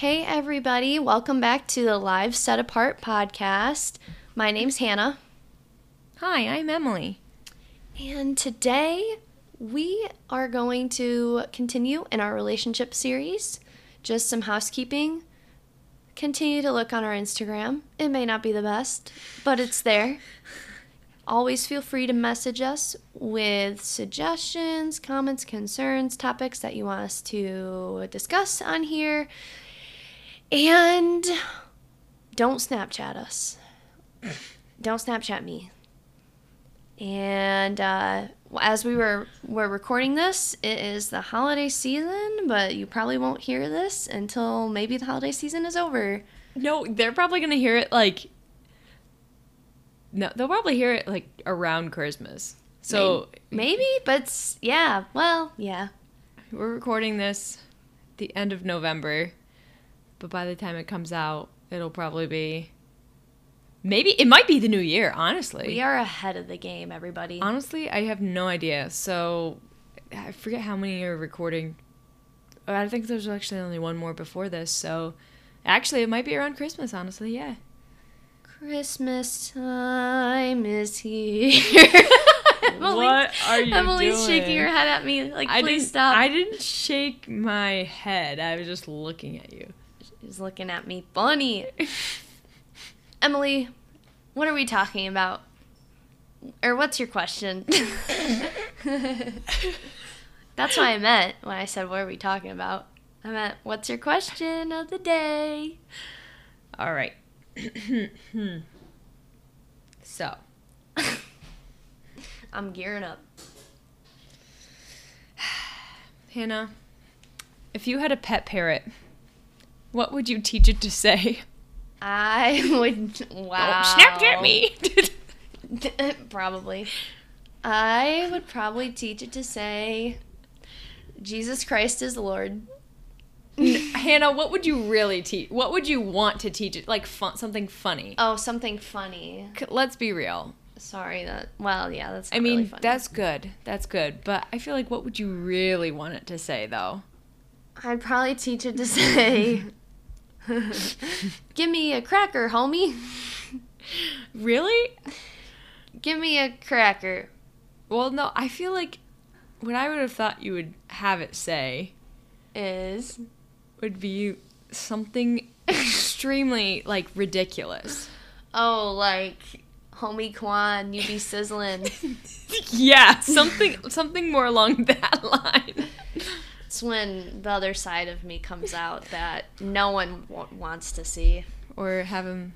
Hey, everybody. Welcome back to the Lives Set Apart podcast. My name's Hannah. Hi, I'm Emily. And today we are going to continue in our relationship series. Just some housekeeping. Continue to look on our Instagram. It may not be the best, but it's there. Always feel free to message us with suggestions, comments, concerns, topics that you want us to discuss on here. And don't Snapchat us. Don't Snapchat me. And uh, as we were were recording this, it is the holiday season, but you probably won't hear this until maybe the holiday season is over. No, they're probably gonna hear it like. No, they'll probably hear it like around Christmas. So maybe, maybe but yeah, well, yeah. we're recording this the end of November, but by the time it comes out, it'll probably be. Maybe it might be the new year. Honestly, We are ahead of the game, everybody. Honestly, I have no idea. So I forget how many are recording. Uh, I think there's actually only one more before this. So actually, it might be around Christmas. Honestly, yeah. Christmas time is here. Emily- What are you doing? Emily's doing? shaking her head at me like, I please stop. I didn't shake my head. I was just looking at you. She's looking at me funny. Emily, what are we talking about? Or what's your question? That's what I meant when I said, what are we talking about? I meant, what's your question of the day? All right. so, I'm gearing up. Hannah, if you had a pet parrot, what would you teach it to say? I would, oh, wow. Don't Snapchat me. probably. I would probably teach it to say, Jesus Christ is Lord. Hannah, what would you really teach? What would you want to teach it? Like fun, something funny. Oh, something funny. C- Let's be real. Sorry that. Well, yeah, that's. I mean, really that's good. That's good. But I feel like what would you really want it to say though? I'd probably teach it to say, "Give me a cracker, homie. Really? Give me a cracker." Well, no, I feel like what I would have thought you would have it say Is would be something extremely like ridiculous. oh like, homie Quan, you be sizzling. Yeah, something something more along that line. It's when the other side of me comes out that no one w- wants to see. Or have him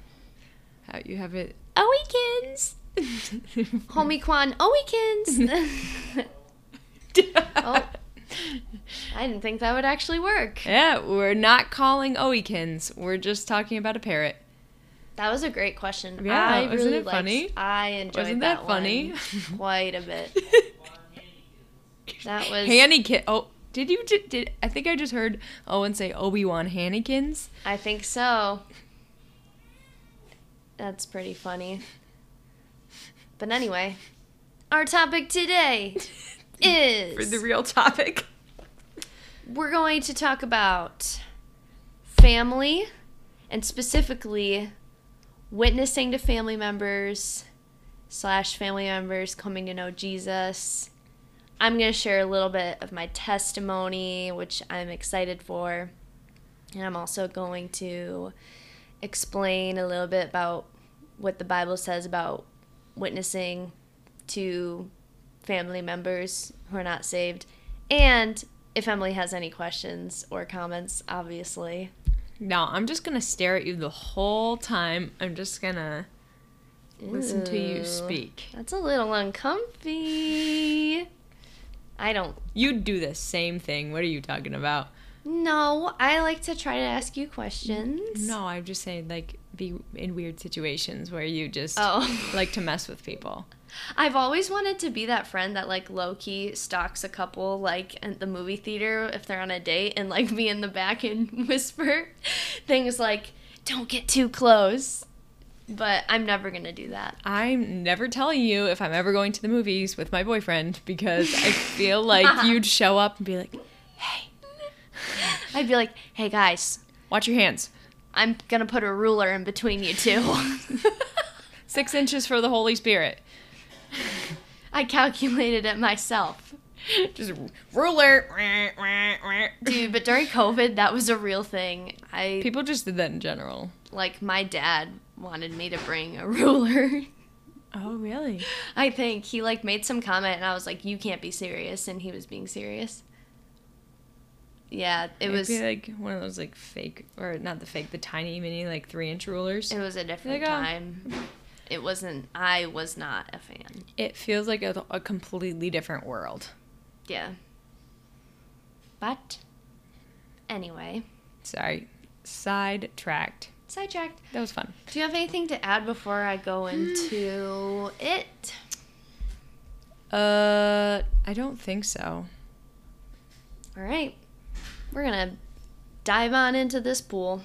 how you have it Oikins. Homie Quan, Oikins. oh, I didn't think that would actually work. Yeah, we're not calling Oikins. We're just talking about a parrot. That was a great question. Yeah, I wasn't really it liked- funny? I enjoyed Wasn't that, that funny? quite a bit. That was. Hannykin. Oh, did you did, did I think I just heard Owen say Obi Wan Hannykins? I think so. That's pretty funny. But anyway, our topic today is For the real topic. we're going to talk about family and specifically witnessing to family members slash family members coming to know jesus i'm going to share a little bit of my testimony which i'm excited for and i'm also going to explain a little bit about what the bible says about witnessing to family members who are not saved and if Emily has any questions or comments, obviously. No, I'm just gonna stare at you the whole time. I'm just gonna listen to you speak. That's a little uncomfy. I don't You'd do the same thing. What are you talking about? No, I like to try to ask you questions. No, I'm just saying like be in weird situations where you just Oh. like to mess with people. I've always wanted to be that friend that like low key stalks a couple like at the movie theater if they're on a date and like be in the back and whisper things like "Don't get too close." But I'm never gonna do that. I'm never telling you if I'm ever going to the movies with my boyfriend because I feel like you'd show up and be like, "Hey, I'd be like, "Hey guys, Watch your hands. I'm gonna put a ruler in between you two. Six inches for the Holy Spirit. I calculated it myself. Just ruler. Dude, but during COVID, that was a real thing. I People just did that in general. Like my dad wanted me to bring a ruler. Oh, really? I think he like made some comment and I was like, "You can't be serious," and he was being serious. Yeah, it was. like one of those like fake or not the fake, the tiny mini like three inch rulers. It was a different Like, uh, time. It wasn't. I was not a fan. It feels like a, a completely different world. Yeah. But anyway, Sorry, sidetracked. Sidetracked. That was fun. Do you have anything to add before I go into it? Uh, I don't think so. All right. We're going to dive on into this pool.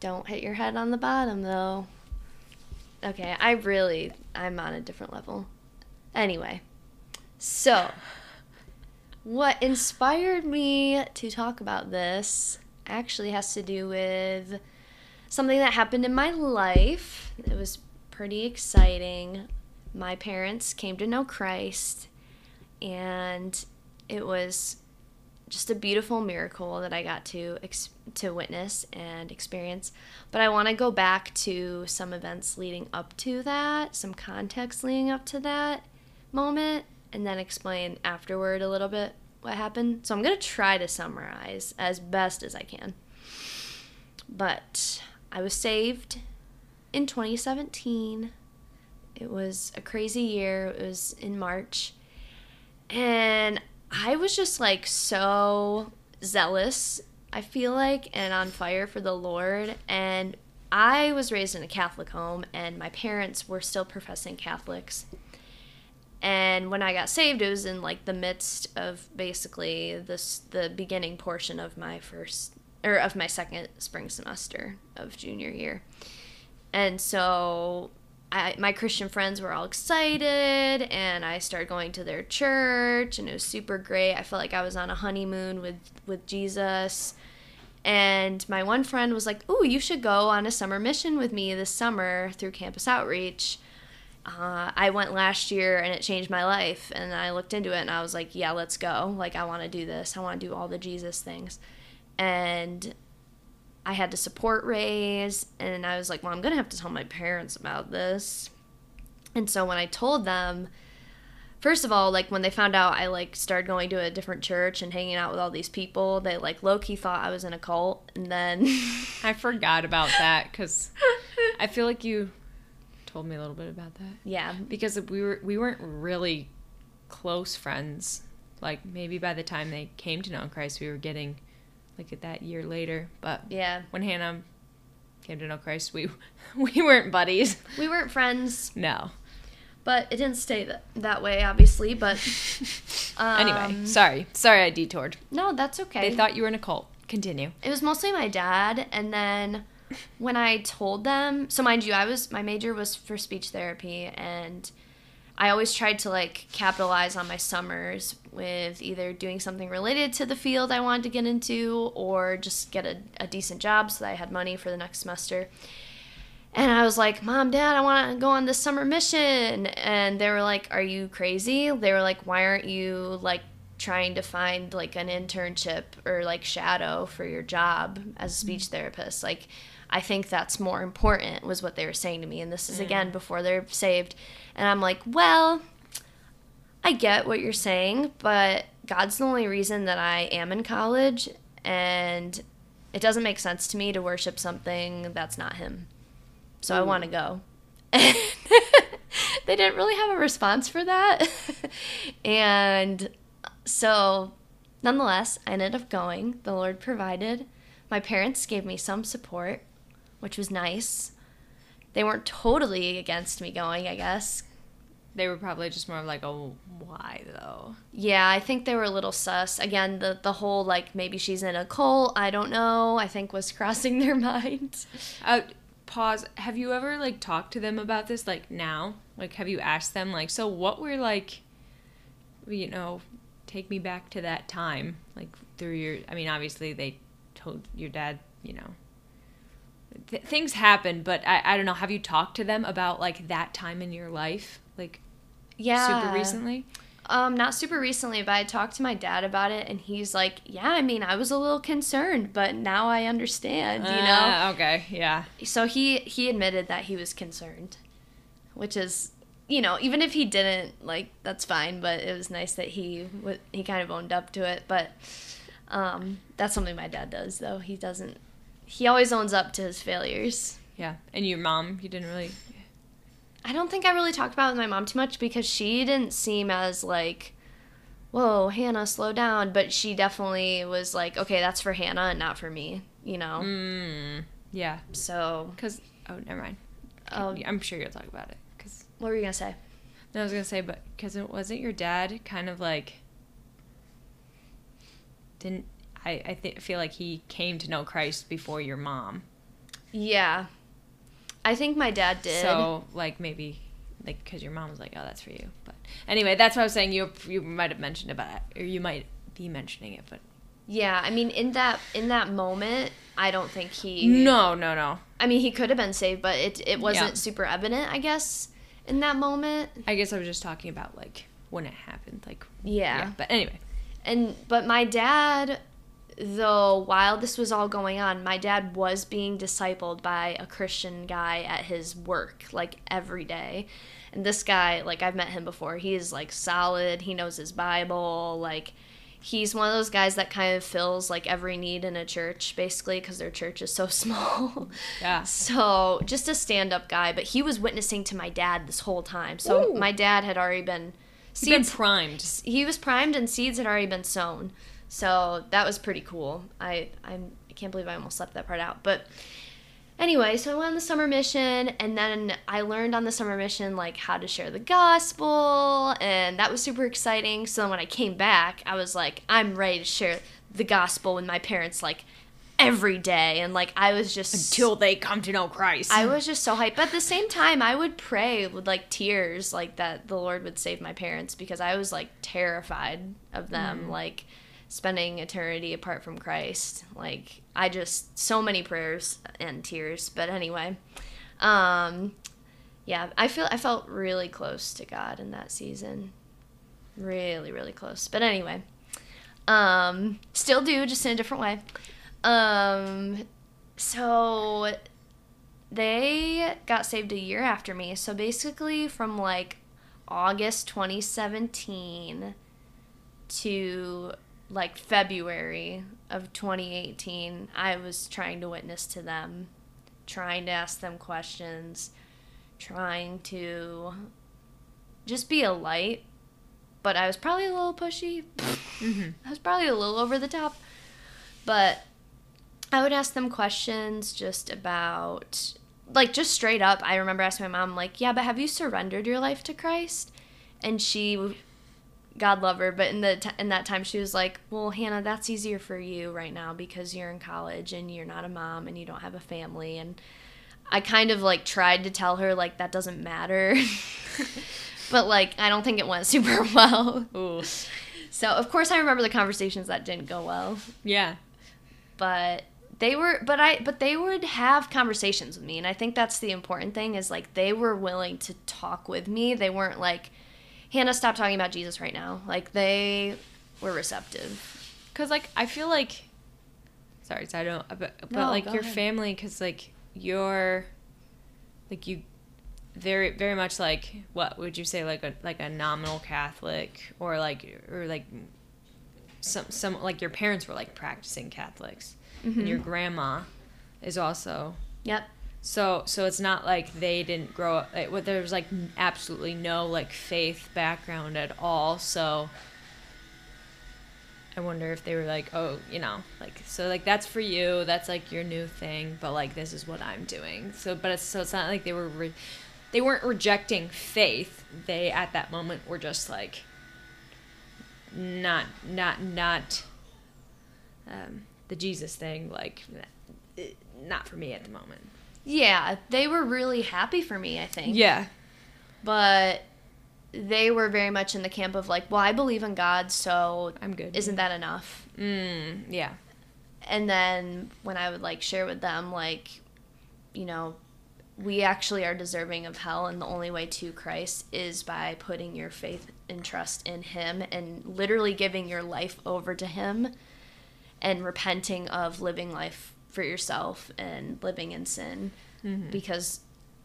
Don't hit your head on the bottom though. Okay, I really I'm on a different level. Anyway. So, what inspired me to talk about this actually has to do with something that happened in my life. It was pretty exciting. My parents came to know Christ, and it was just a beautiful miracle that I got to ex- to witness and experience. But I want to go back to some events leading up to that, some context leading up to that moment, and then explain afterward a little bit what happened. So I'm going to try to summarize as best as I can. But I was saved in 2017. It was a crazy year. It was in March. And I was just like so zealous, I feel like, and on fire for the Lord. And I was raised in a Catholic home, and my parents were still professing Catholics. And when I got saved, it was in like the midst of basically this the beginning portion of my first or of my second spring semester of junior year. And so I, my Christian friends were all excited, and I started going to their church, and it was super great. I felt like I was on a honeymoon with with Jesus. And my one friend was like, "Ooh, you should go on a summer mission with me this summer through Campus Outreach." Uh, I went last year, and it changed my life. And I looked into it, and I was like, "Yeah, let's go! Like, I want to do this. I want to do all the Jesus things." And I had to support raise, and I was like, well, I'm gonna have to tell my parents about this. And so when I told them, first of all, like when they found out I like started going to a different church and hanging out with all these people, they like low key thought I was in a cult, and then I forgot about that because I feel like you told me a little bit about that yeah, because we were we weren't really close friends. Like maybe by the time they came to know Christ, we were getting like that year later. But yeah, when Hannah came to know Christ, we we weren't buddies. we weren't friends, No. but it didn't stay that that way, obviously. But um, anyway, sorry, sorry, I detoured. no, that's okay. They thought you were in a cult. Continue. It was mostly my dad, and then when I told them, so mind you, I was my major was for speech therapy, and I always tried to like capitalize on my summers with either doing something related to the field I wanted to get into, or just get a, a decent job so that I had money for the next semester. And I was like, Mom, Dad, I want to go on this summer mission. And they were like, Are you crazy? They were like, Why aren't you like trying to find like an internship or like shadow for your job as a speech therapist? Like, I think that's more important, was what they were saying to me. And this is mm. again before they're saved. And I'm like, Well, I get what you're saying, but God's the only reason that I am in college. And it doesn't make sense to me to worship something that's not Him so I mm. want to go. they didn't really have a response for that. and so, nonetheless, I ended up going. The Lord provided. My parents gave me some support, which was nice. They weren't totally against me going, I guess. They were probably just more of like, oh, why though? Yeah, I think they were a little sus. Again, the the whole like maybe she's in a cult, I don't know, I think was crossing their minds. Uh, pause. Have you ever like talked to them about this? Like now, like have you asked them like, so what were like, you know, take me back to that time, like through your. I mean, obviously they told your dad you know, th- things happen, but I, I don't know. Have you talked to them about like that time in your life? Like, Yeah. super recently? Um, not super recently, but I talked to my dad about it, and he's like, "Yeah, I mean, I was a little concerned, but now I understand." You know. Uh, okay, yeah. So he he admitted that he was concerned, which is, you know, even if he didn't, like, that's fine. But it was nice that he w- he kind of owned up to it. But um, that's something my dad does, though. He doesn't. He always owns up to his failures. Yeah. And your mom, you didn't really. I don't think I really talked about it with my mom too much because she didn't seem as like, whoa, Hannah, slow down. But she definitely was like, okay, that's for Hannah and not for me, you know? Mm, yeah. So, Because, oh, never mind. um, I'm sure you'll talk about it. Because, what were you going to say? no, I was going to say, but because it wasn't your dad kind of like. Didn't. I, I th- feel like he came to know Christ before your mom. Yeah. I think my dad did. So, like, maybe. Like, because your mom was like, oh, that's for you. But anyway, that's what I was saying. You you might have mentioned about it, or you might be mentioning it, but. yeah, I mean, in that in that moment, I don't think he. No, no, no. I mean, he could have been saved, but it it wasn't Yeah. super evident, I guess, in that moment. I guess I was just talking about, like, when it happened. Like, Yeah. But anyway. And but my dad though while this was all going on, my dad was being discipled by a Christian guy at his work like every day. And this guy, like I've met him before, he is like solid, he knows his Bible, like he's one of those guys that kind of fills like every need in a church basically because their church is so small. Yeah. So just a stand-up guy, but he was witnessing to my dad this whole time. So Ooh. my dad had already been He's been seeds primed. he was primed and seeds had already been sown. So that was pretty cool. I I'm, I can't believe I almost left that part out. But anyway, so I went on the summer mission and then I learned on the summer mission like how to share the gospel and that was super exciting. So then when I came back, I was like I'm ready to share the gospel with my parents like every day and like I was just Until they come to know Christ. I was just so hyped. But at the same time, I would pray with like tears, like that the Lord would save my parents because I was like terrified of them, mm-hmm. like spending eternity apart from Christ. Like I just so many prayers and tears. But anyway, um, yeah, I feel I felt really close to God in that season, really, really close. But anyway, um, still do, just in a different way. Um, so they got saved a year after me. So basically, from like August 2017 to like February of 2018, I was trying to witness to them, trying to ask them questions, trying to just be a light. But I was probably a little pushy. Mhm. I was probably a little over the top. But I would ask them questions just about, like, just straight up. I remember asking my mom, like, yeah, but have you surrendered your life to Christ? And she, God love her, but in the t- in that time she was like, well, Hannah, that's easier for you right now because you're in college and you're not a mom and you don't have a family. And I kind of like tried to tell her like that doesn't matter, but like I don't think it went super well. Ooh. So of course I remember the conversations that didn't go well Yeah. but they were but i but they would have conversations with me and i think that's the important thing is like they were willing to talk with me they weren't like hannah stop talking about jesus right now like they were receptive Cause like I feel like, sorry, so I don't. But, but No, like go your ahead. family, cause like you're, like you, very very much like what would you say like a like a nominal Catholic or like or like some some like your parents were like practicing Catholics and your mm-hmm. grandma is also yep so so it's not like they didn't grow up what- there was like absolutely no like faith background at all so i wonder if they were like oh you know like so like that's for you that's like your new thing but like this is what i'm doing. So but it's so it's not like they were re- they weren't rejecting faith. They at that moment were just like not not not um, the jesus thing like not for me at the moment yeah they were really happy for me i think. Yeah. But they were very much in the camp of like well i believe in god so i'm good. isn't that enough? Mm, yeah. And then when I would like share with them, like, you know, we actually are deserving of hell, and the only way to Christ is by putting your faith and trust in Him and literally giving your life over to Him and repenting of living life for yourself and living in sin Mm-hmm. because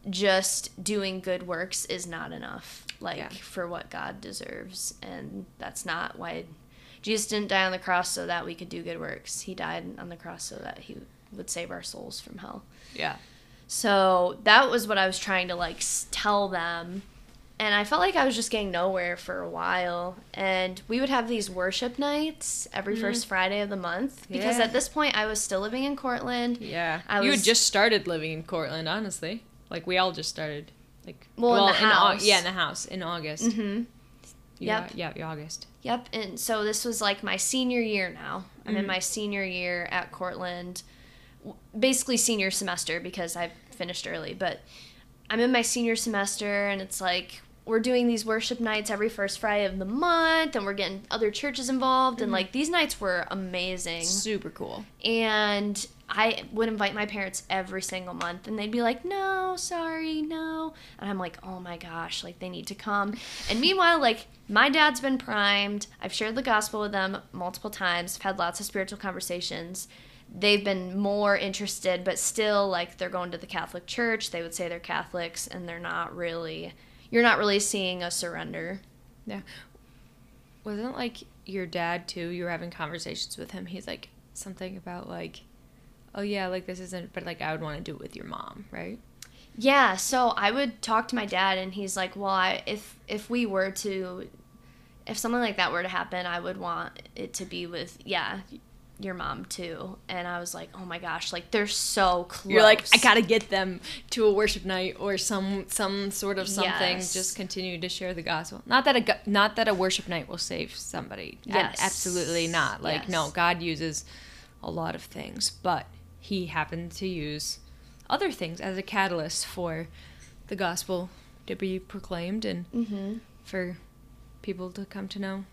just doing good works is not enough like Yeah. for what God deserves and that's not why Jesus didn't die on the cross so that we could do good works he died on the cross so that he would save our souls from hell Yeah. so that was what I was trying to like tell them. And I felt like I was just getting nowhere for a while. And we would have these worship nights every first Friday of the month because Mm-hmm. Yeah. at this point I was still living in Cortland. Yeah. I you was- had just started living in Cortland, honestly. Like we all just started. Like Well, in the Au- house. yeah, in the house in August. hmm Yeah, Yep. Yeah, yeah, August. Yep. And so this was like my senior year now. I'm in Mhm. my senior year at Cortland. Basically, senior semester because I finished early. But I'm in my senior semester, and it's like we're doing these worship nights every first Friday of the month, and we're getting other churches involved. And mm-hmm. like these nights were amazing. Super cool. And I would invite my parents every single month, and they'd be like, no, sorry, no. And I'm like, oh my gosh, like they need to come. And meanwhile, like my dad's been primed. I've shared the gospel with them multiple times, I've had lots of spiritual conversations. They've been more interested, but still, like they're going to the Catholic Church. They would say they're Catholics, and they're not really, you're not really seeing a surrender. Yeah. Wasn't like your dad too? You were having conversations with him. He's like something about like, oh yeah, like this isn't, but like I would want to do it with your mom, right? Yeah, so I would talk to my dad, and he's like, "Well, I, if if we were to, if something like that were to happen, I would want it to be with yeah, your mom too." And I was like, "Oh my gosh, like they're so close." You're like, I gotta get them to a worship night or some some sort of something. Yes. Just continue to share the gospel. Not that a not that a worship night will save somebody. Yes. absolutely not. Like no, God uses a lot of things, but He happened to use other things as a catalyst for the gospel to be proclaimed and hmm for people to come to know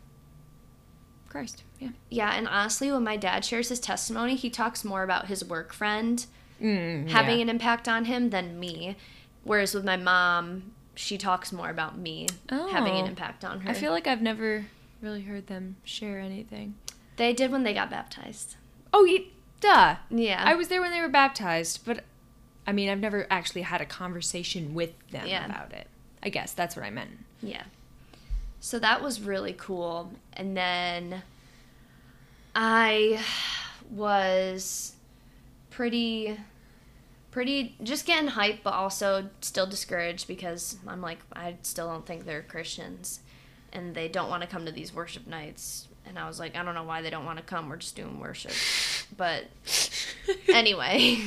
Christ. Yeah. Yeah, and honestly, when my dad shares his testimony, he talks more about his work friend Mm, having yeah. an impact on him than me. Whereas with my mom, she talks more about me having an Oh. impact on her. I feel like I've never really heard them share anything. they did when they got baptized. Oh, duh. Yeah. I was there when they were baptized, but I mean, I've never actually had a conversation with them Yeah. about it. I guess that's what I meant. Yeah. So that was really cool. And then I was pretty pretty just getting hyped but also still discouraged because I'm like I still don't think they're Christians and they don't want to come to these worship nights and I was like I don't know why they don't want to come we're just doing worship. But anyway,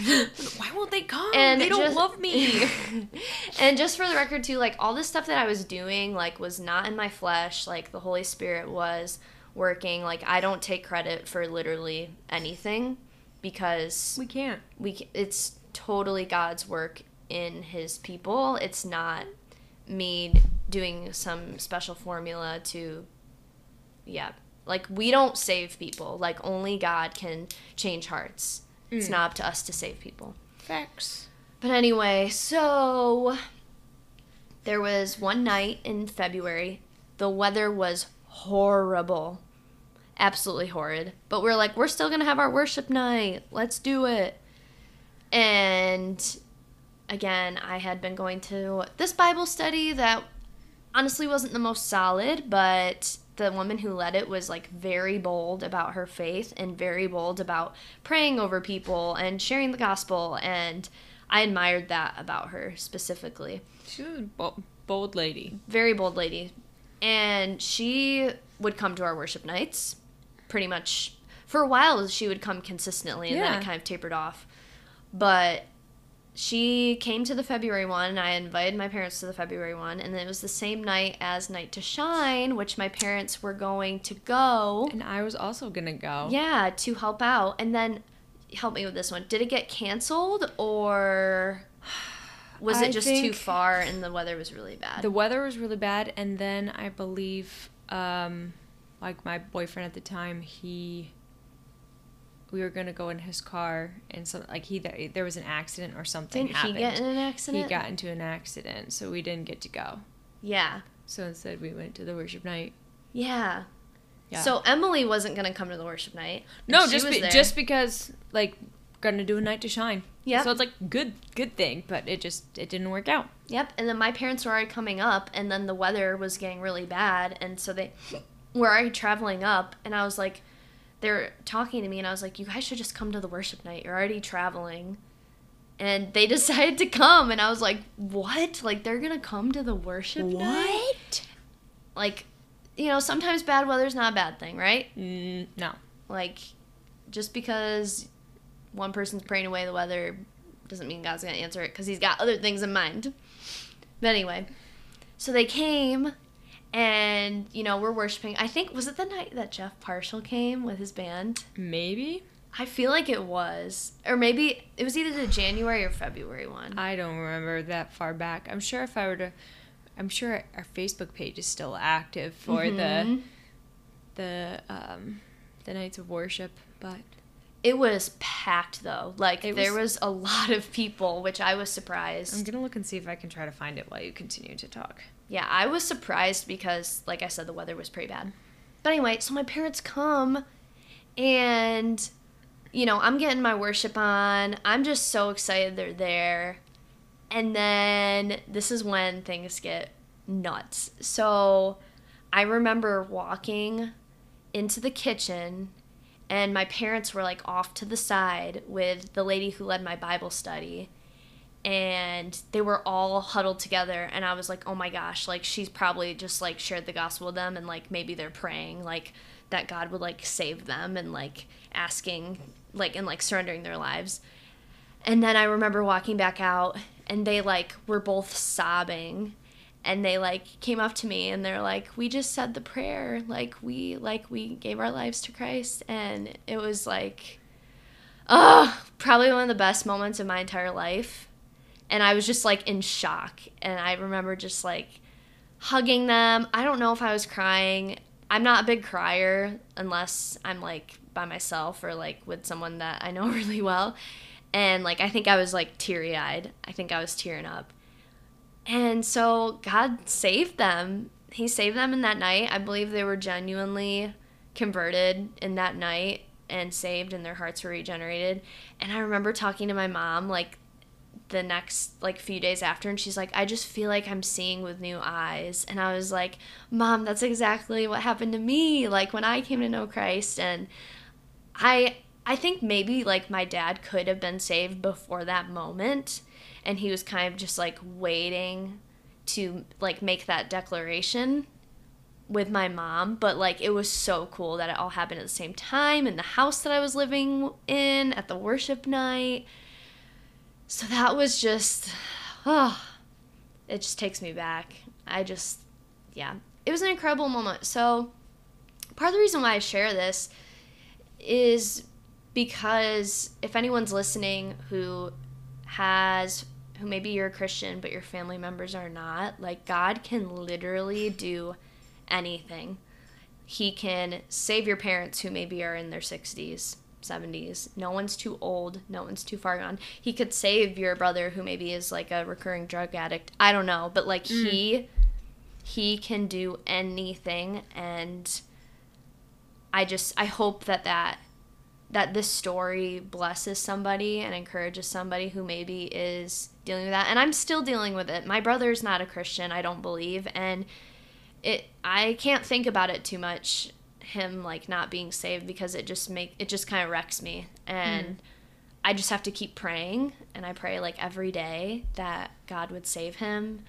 Why won't they come? and they don't just- love me. and just for the record too like all this stuff that i was doing like was not in my flesh like the holy spirit was working like i don't take credit for literally anything because we can't. we it's totally god's work in his people it's not me doing some special formula to yeah like we don't save people like only god can change hearts it's Mm. not up to us to save people Facts. but anyway, so there was one night in February. The weather was horrible. Absolutely horrid. But we're like, we're still going to have our worship night. Let's do it. And again, I had been going to this Bible study that honestly wasn't the most solid, but the woman who led it was like very bold about her faith and very bold about praying over people and sharing the gospel and I admired that about her specifically. She was a bold lady. Very bold lady. And she would come to our worship nights pretty much for a while she would come consistently and then it kind of tapered off. But she came to the February one, and I invited my parents to the February one, and then it was the same night as Night to Shine, which my parents were going to go. And I was also gonna go. Yeah, to help out. And then help me with this one. Did it get canceled or was it I just too think- far and the weather was really bad? The weather was really bad, and then I believe, um, like my boyfriend at the time, he we were gonna go in his car, and so like he there was an accident or something. Didn't happened. he get in an accident? He got into an accident, so we didn't get to go. Yeah. So instead, we went to the worship night. Yeah. Yeah. So Emily wasn't gonna come to the worship night. No, just be, just because like gonna do a night to shine. Yeah. So it's like good good thing, but it just it didn't work out. Yep. And then my parents were already coming up, and then the weather was getting really bad, and so they were already traveling up, and I was like, they're talking to me, and I was like, you guys should just come to the worship night. You're already traveling. And they decided to come, and I was like, "What? Like they're gonna come to the worship night? What? Like, you know, sometimes bad weather's not a bad thing, right? Mm, no. Like, just because one person's praying away the weather doesn't mean God's gonna answer it because He's got other things in mind. But anyway, so they came, and you know we're worshiping. I think was it the night that Jeff Partial came with his band? Maybe I feel like it was, or maybe it was either the January or February one. I don't remember that far back. I'm sure if I were to, I'm sure our Facebook page is still active for Mhm. the the um the nights of worship, but It was packed though. Like It there was- was a lot of people, which I was surprised. I'm gonna look and see if I can try to find it while you continue to talk. Yeah, I was surprised because, like I said, the weather was pretty bad. But anyway, so my parents come, and, you know, I'm getting my worship on. I'm just so excited they're there. And then this is when things get nuts. So I remember walking into the kitchen, and my parents were like off to the side with the lady who led my Bible study and they were all huddled together and i was like oh my gosh like she's probably just like shared the gospel with them and like maybe they're praying like that god would like save them and like asking like and like surrendering their lives. And then i remember walking back out and they like were both sobbing and they like came up to me and they're like we just said the prayer. Like we like we gave our lives to christ. And it was like oh probably one of the best moments of my entire life and I was just like in shock. And I remember just like hugging them. I don't know if I was crying. I'm not a big crier unless I'm like by myself or like with someone that I know really well. And like I think I was like teary eyed. I think I was tearing up. And so God saved them. He saved them in that night. I believe they were genuinely converted in that night and saved and their hearts were regenerated. And I remember talking to my mom like the next like few days after and she's like I just feel like I'm seeing with new eyes. And I was like mom that's exactly what happened to me like when I came to know Christ. And I I think maybe like my dad could have been saved before that moment and he was kind of just like waiting to like make that declaration with my mom but like it was so cool that it all happened at the same time in the house that I was living in at the worship night so that was just, oh, it just takes me back. I just, yeah, it was an incredible moment. So, part of the reason why I share this is because if anyone's listening who has, who maybe you're a Christian, but your family members are not, like, God can literally do anything. He can save your parents who maybe are in their 60s 70s. No one's too old. No one's too far gone. He could save your brother who maybe is like a recurring drug addict. I don't know, but like Mm. he he can do anything and I just I hope that that that this story blesses somebody and encourages somebody who maybe is dealing with that. And I'm still dealing with it. My brother's not a Christian, I don't believe, and it I can't think about it too much him like not being saved because it just make it just kind of wrecks me and mm-hmm. I just have to keep praying and I pray like every day that God would save him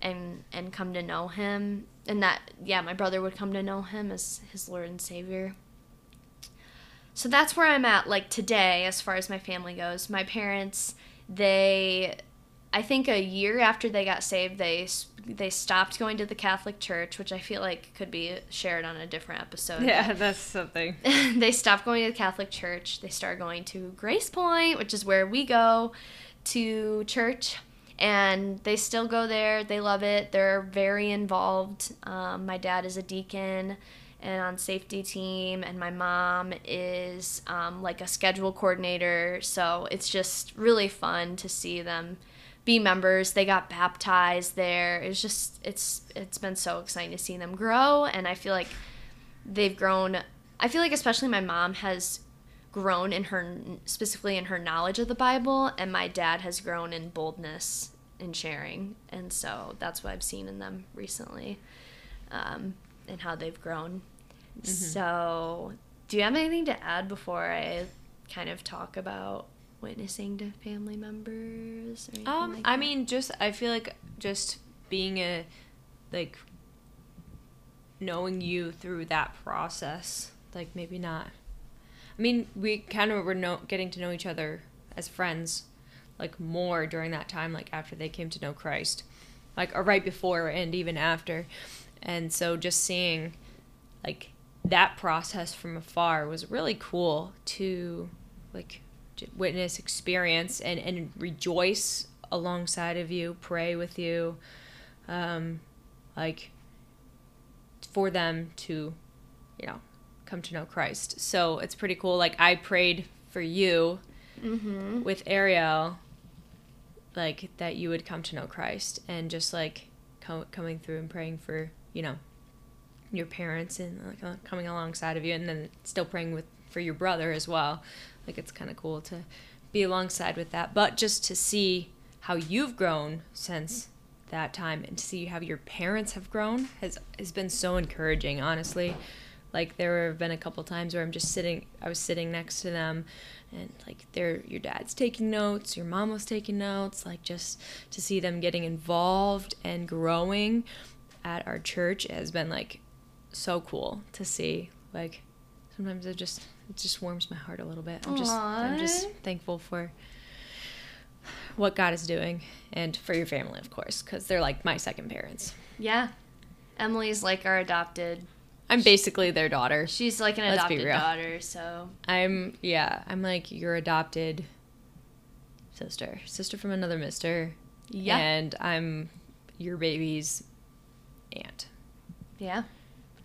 and and come to know him and that yeah my brother would come to know him as his Lord and Savior. So that's where I'm at like today as far as my family goes. My parents they I think a year after they got saved, they they stopped going to the Catholic Church, which I feel like could be shared on a different episode. Yeah, that's something. they stopped going to the Catholic Church. They started going to Grace Point, which is where we go to church, and they still go there. They love it. They're very involved. Um, my dad is a deacon, and on safety team, and my mom is um, like a schedule coordinator. So it's just really fun to see them be members. They got baptized there. It's just it's it's been so exciting to see them grow, and I feel like they've grown. I feel like especially my mom has grown in her specifically in her knowledge of the Bible, and my dad has grown in boldness in sharing, and so that's what I've seen in them recently, um, and how they've grown. Mm-hmm. So, do you have anything to add before I kind of talk about witnessing to family members? um, like I mean, just I feel like just being a like knowing you through that process, like maybe not. I mean, we kind of were know, getting to know each other as friends, like more during that time, like after they came to know Christ, like or right before and even after, and so just seeing, like that process from afar was really cool to, like witness, experience, and and rejoice alongside of you, pray with you, um, like for them to, you know, come to know Christ. So it's pretty cool. Like I prayed for you mm-hmm. with Ariel, like that you would come to know Christ, and just like co- coming through and praying for you know your parents and like coming alongside of you, and then still praying with for your brother as well. Like it's kind of cool to be alongside with that, but just to see how you've grown since that time and to see how your parents have grown has has been so encouraging, honestly. Like there have been a couple times where I'm just sitting I was sitting next to them and like they're your dad's taking notes, your mom was taking notes, like just to see them getting involved and growing at our church has been like so cool to see. Like sometimes it just it just warms my heart a little bit. I'm just I'm just thankful for what God is doing and for your family, of course, because they're like my second parents. Yeah, Emily's like our adopted. I'm basically their daughter. She's like an Let's adopted daughter, so I'm yeah. I'm like your adopted sister, sister from another mister. Yeah, and I'm your baby's aunt. Yeah.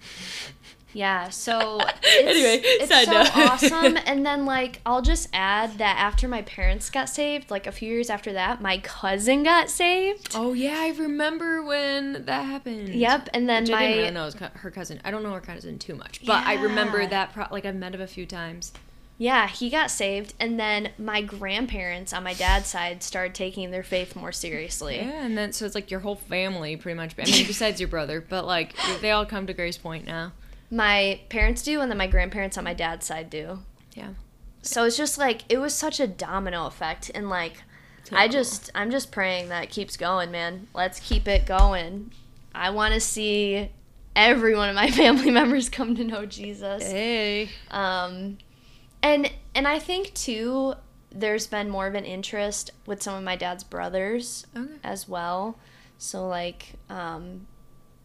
Yeah, so it's, anyway, it's so note. awesome. And then like I'll just add that after my parents got saved, like a few years after that, my cousin got saved. Oh yeah, I remember when that happened. Yep, and then Which my I didn't really know her cousin. I don't know her cousin too much, but yeah. I remember that. Pro- like I've met him a few times. Yeah, he got saved, and then my grandparents on my dad's side started taking their faith more seriously. Yeah, and then so it's like your whole family pretty much. I mean, besides your brother, but like they all come to Grace Point now my parents do and then my grandparents on my dad's side do. Yeah. So it's just like it was such a domino effect and like I just I'm just praying that it keeps going, man. Let's keep it going. I want to see every one of my family members come to know Jesus. Hey. Um and and I think too there's been more of an interest with some of my dad's brothers okay. as well. So like um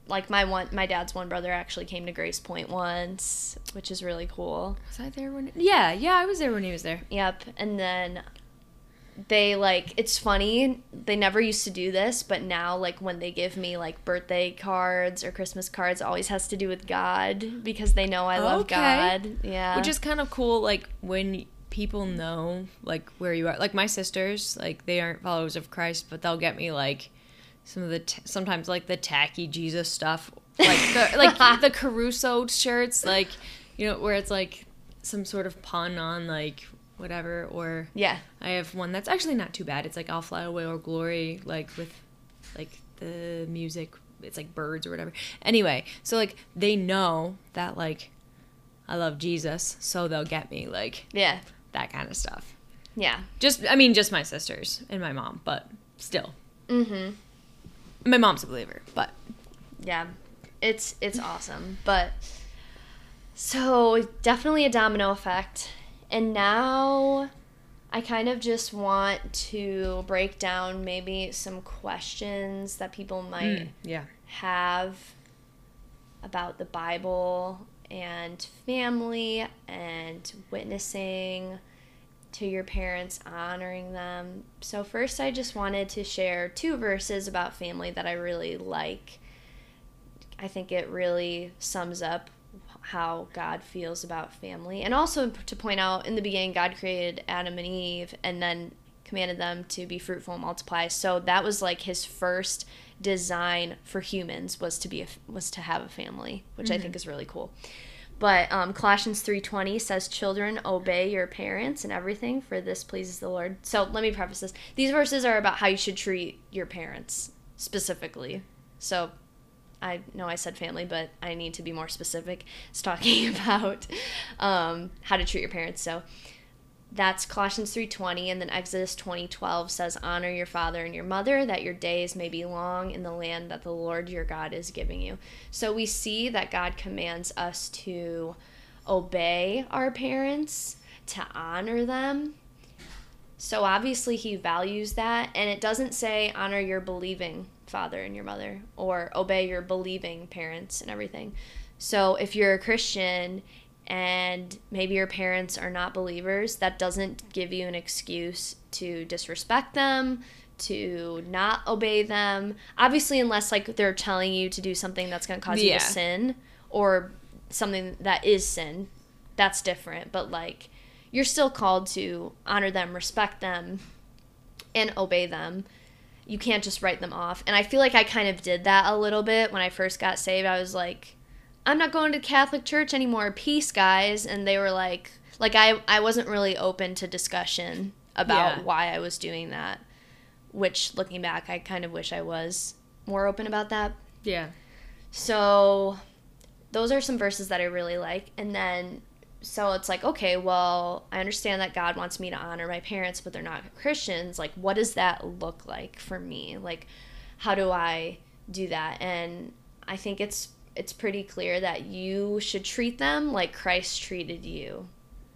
like my one my dad's one brother actually came to Grace Point once, which is really cool. Was I there when? Yeah, yeah, I was there when he was there. Yep, and then they like it's funny they never used to do this but now like when they give me like birthday cards or christmas cards always has to do with god because they know i love okay. god yeah which is kind of cool like when people know like where you are like my sisters like they aren't followers of christ but they'll get me like some of the t- sometimes like the tacky Jesus stuff, like the like the Kerusso shirts, like you know where it's like some sort of pun on like whatever. Or yeah, I have one that's actually not too bad. It's like I'll fly away or glory, like with like the music. It's like birds or whatever. Anyway, so like they know that like I love Jesus, so they'll get me like yeah that kind of stuff. Yeah, just I mean just my sisters and my mom, but still. Mm-hmm my mom's a believer, but yeah, it's it's awesome. But so definitely a domino effect. And now I kind of just want to break down maybe some questions that people might mm, yeah. have about the Bible and family and witnessing to your parents, honoring them. So, first, I just wanted to share two verses about family that I really like. I think it really sums up how God feels about family. And also to point out in the beginning, God created Adam and Eve and then commanded them to be fruitful and multiply. So that was like his first design for humans was to be a, was to have a family, which mm-hmm. I think is really cool. But um, Colossians 3:20 says, "Children, obey your parents and everything, for this pleases the Lord." So let me preface this: these verses are about how you should treat your parents specifically. So I know I said family, but I need to be more specific. It's talking about um, how to treat your parents. So that's Colossians 3:20 and then Exodus 20:12 says honor your father and your mother that your days may be long in the land that the Lord your God is giving you. So we see that God commands us to obey our parents, to honor them. So obviously he values that and it doesn't say honor your believing father and your mother or obey your believing parents and everything. So if you're a Christian and maybe your parents are not believers, that doesn't give you an excuse to disrespect them, to not obey them. Obviously, unless like they're telling you to do something that's going to cause yeah. you to sin or something that is sin, that's different. But like, you're still called to honor them, respect them, and obey them. You can't just write them off. And I feel like I kind of did that a little bit when I first got saved. I was like, I'm not going to Catholic church anymore. Peace, guys. And they were like, like I, I wasn't really open to discussion about yeah. why I was doing that. Which, looking back, I kind of wish I was more open about that. Yeah. So, those are some verses that I really like. And then, so it's like, okay, well, I understand that God wants me to honor my parents, but they're not Christians. Like, what does that look like for me? Like, how do I do that? And I think it's it's pretty clear that you should treat them like Christ treated you,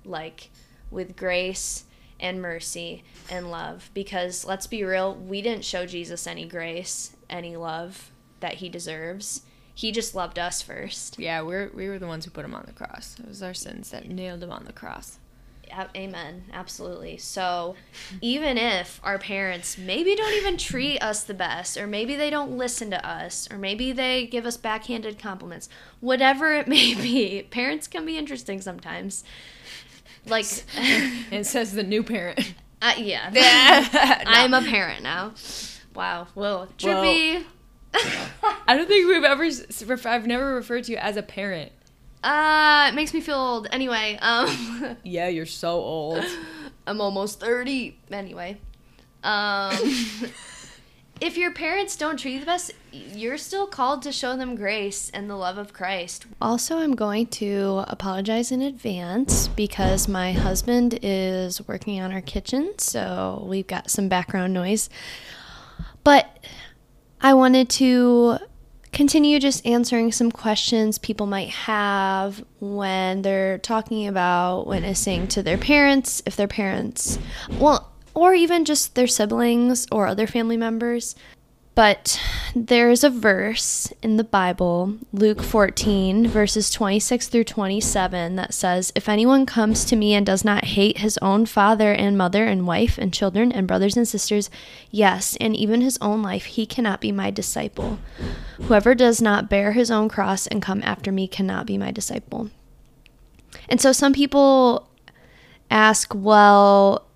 like with grace and mercy and love. Because let's be real, we didn't show Jesus any grace, any love that he deserves. He just loved us first. Yeah, we're we were the ones who put him on the cross. It was our sins that nailed him on the cross amen absolutely. So even if our parents maybe don't even treat us the best or maybe they don't listen to us or maybe they give us backhanded compliments whatever it may be parents can be interesting sometimes. Like it says the new parent. Uh, yeah. No. i'm a parent now. Wow. Well trippy. I don't think we've ever i've never referred to you as a parent uh, it makes me feel old. Anyway, um. yeah, you're so old. I'm almost 30. Anyway. Um. if your parents don't treat you the best, you're still called to show them grace and the love of Christ. Also, I'm going to apologize in advance because my husband is working on our kitchen, so we've got some background noise. But I wanted to continue just answering some questions people might have when they're talking about witnessing to their parents, if their parents, well, or even just their siblings or other family members. But there's a verse in the Bible, Luke 14, verses 26 through 27, that says, If anyone comes to me and does not hate his own father and mother and wife and children and brothers and sisters, yes, and even his own life, he cannot be my disciple. Whoever does not bear his own cross and come after me cannot be my disciple. And so some people ask, well,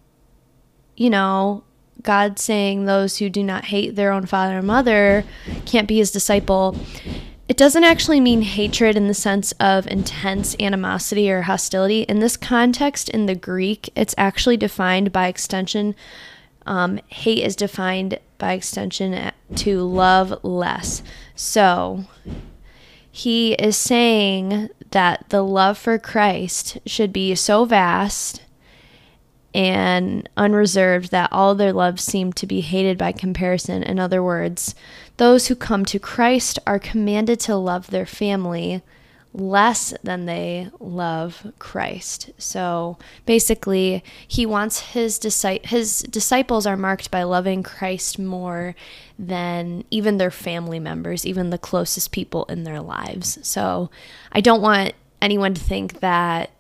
you know, God saying those who do not hate their own father and mother can't be his disciple, it doesn't actually mean hatred in the sense of intense animosity or hostility. In this context, in the Greek, it's actually defined by extension. Um, hate is defined by extension to love less. So he is saying that the love for Christ should be so vast and unreserved that all their love seem to be hated by comparison. In other words, those who come to Christ are commanded to love their family less than they love Christ. So basically, he wants his disci- his disciples are marked by loving Christ more than even their family members, even the closest people in their lives. So I don't want anyone to think that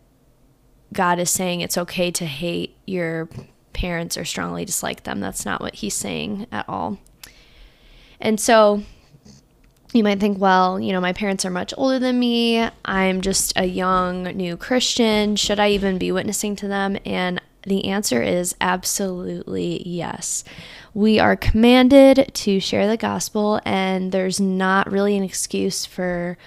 God is saying it's okay to hate your parents or strongly dislike them. That's not what he's saying at all. And so you might think, well, you know, my parents are much older than me. I'm just a young new Christian. Should I even be witnessing to them? And the answer is absolutely yes. We are commanded to share the gospel, and there's not really an excuse for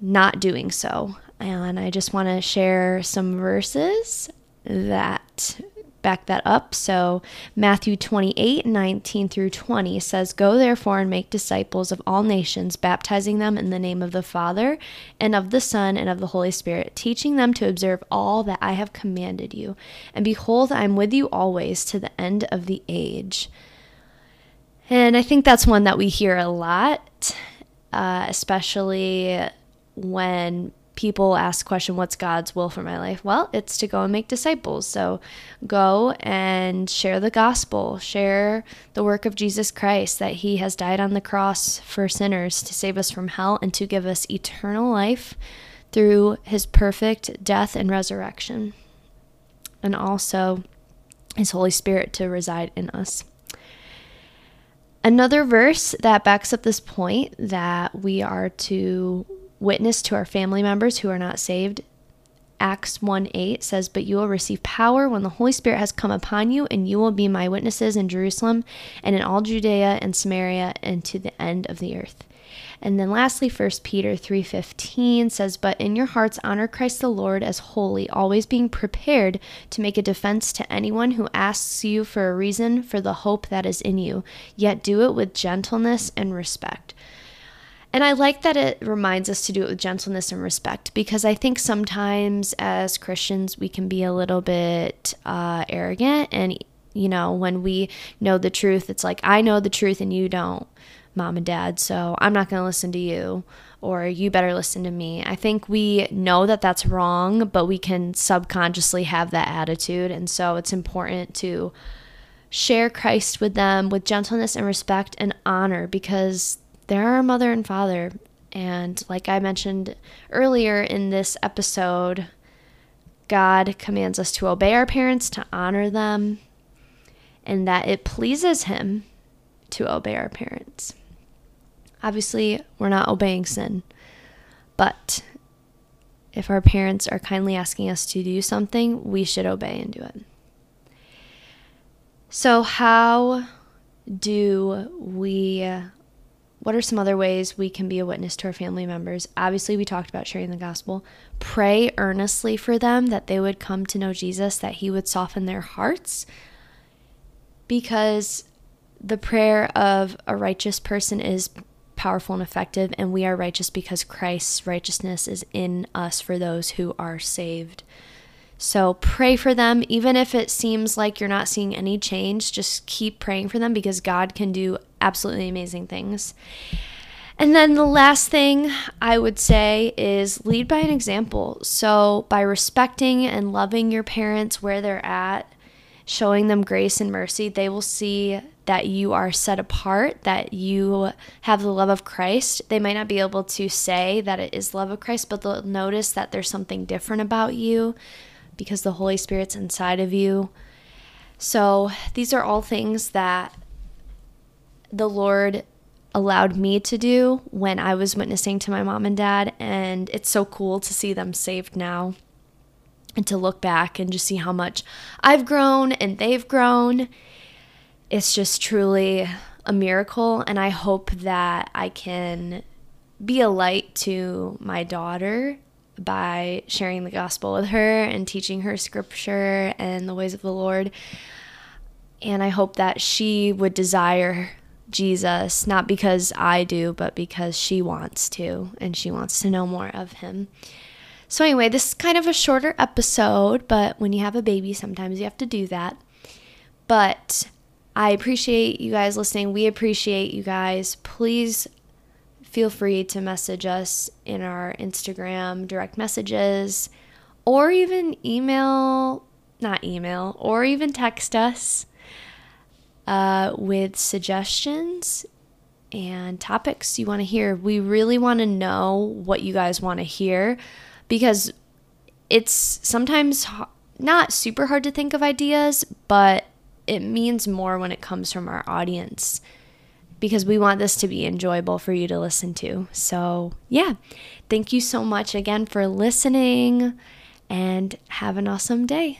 not doing so. And I just want to share some verses that back that up. So, Matthew 28 19 through 20 says, Go therefore and make disciples of all nations, baptizing them in the name of the Father, and of the Son, and of the Holy Spirit, teaching them to observe all that I have commanded you. And behold, I am with you always to the end of the age. And I think that's one that we hear a lot, uh, especially when people ask question what's god's will for my life? Well it's to go and make disciples. So go and share the gospel. Share the work of jesus christ that he has died on the cross for sinners to save us from hell and to give us eternal life through his perfect death and resurrection and also his holy spirit to reside in us. Another verse that backs up this point that we are to witness to our family members who are not saved. Acts 1 8 says, But you will receive power when the Holy Spirit has come upon you, and you will be my witnesses in Jerusalem and in all Judea and Samaria and to the end of the earth. And then lastly, 1 Peter 3:15 says, "But in your hearts honor Christ the Lord as holy, always being prepared to make a defense to anyone who asks you for a reason for the hope that is in you, yet do it with gentleness and respect." And I like that it reminds us to do it with gentleness and respect because I think sometimes as Christians we can be a little bit uh, arrogant. And, you know, when we know the truth, it's like, I know the truth and you don't, mom and dad. So I'm not going to listen to you or you better listen to me. I think we know that that's wrong, but we can subconsciously have that attitude. And so it's important to share Christ with them with gentleness and respect and honor because they're our mother and father. And like I mentioned earlier in this episode, God commands us to obey our parents, to honor them, and that it pleases Him to obey our parents. Obviously, we're not obeying sin, but if our parents are kindly asking us to do something, we should obey and do it. So, how do we what are some other ways we can be a witness to our family members? Obviously, we talked about sharing the gospel. Pray earnestly for them that they would come to know Jesus, that He would soften their hearts. Because the prayer of a righteous person is powerful and effective, and we are righteous because Christ's righteousness is in us for those who are saved. So pray for them, even if it seems like you're not seeing any change, just keep praying for them because God can do absolutely amazing things. And then the last thing I would say is lead by an example. So, by respecting and loving your parents where they're at, showing them grace and mercy, they will see that you are set apart, that you have the love of Christ. They might not be able to say that it is love of Christ, but they'll notice that there's something different about you because the Holy Spirit's inside of you. So, these are all things that the Lord allowed me to do when I was witnessing to my mom and dad. And it's so cool to see them saved now and to look back and just see how much I've grown and they've grown. It's just truly a miracle. And I hope that I can be a light to my daughter by sharing the gospel with her and teaching her scripture and the ways of the Lord. And I hope that she would desire Jesus, not because I do, but because she wants to, and she wants to know more of him. So, anyway, this is kind of a shorter episode, but when you have a baby, sometimes you have to do that. But I appreciate you guys listening. We appreciate you guys. Please feel free to message us in our Instagram direct messages or even email, not email, or even text us uh, with suggestions and topics you want to hear. We really want to know what you guys want to hear because it's sometimes not super hard to think of ideas, but it means more when it comes from our audience. Because we want this to be enjoyable for you to listen to. So, yeah, thank you so much again for listening and have an awesome day.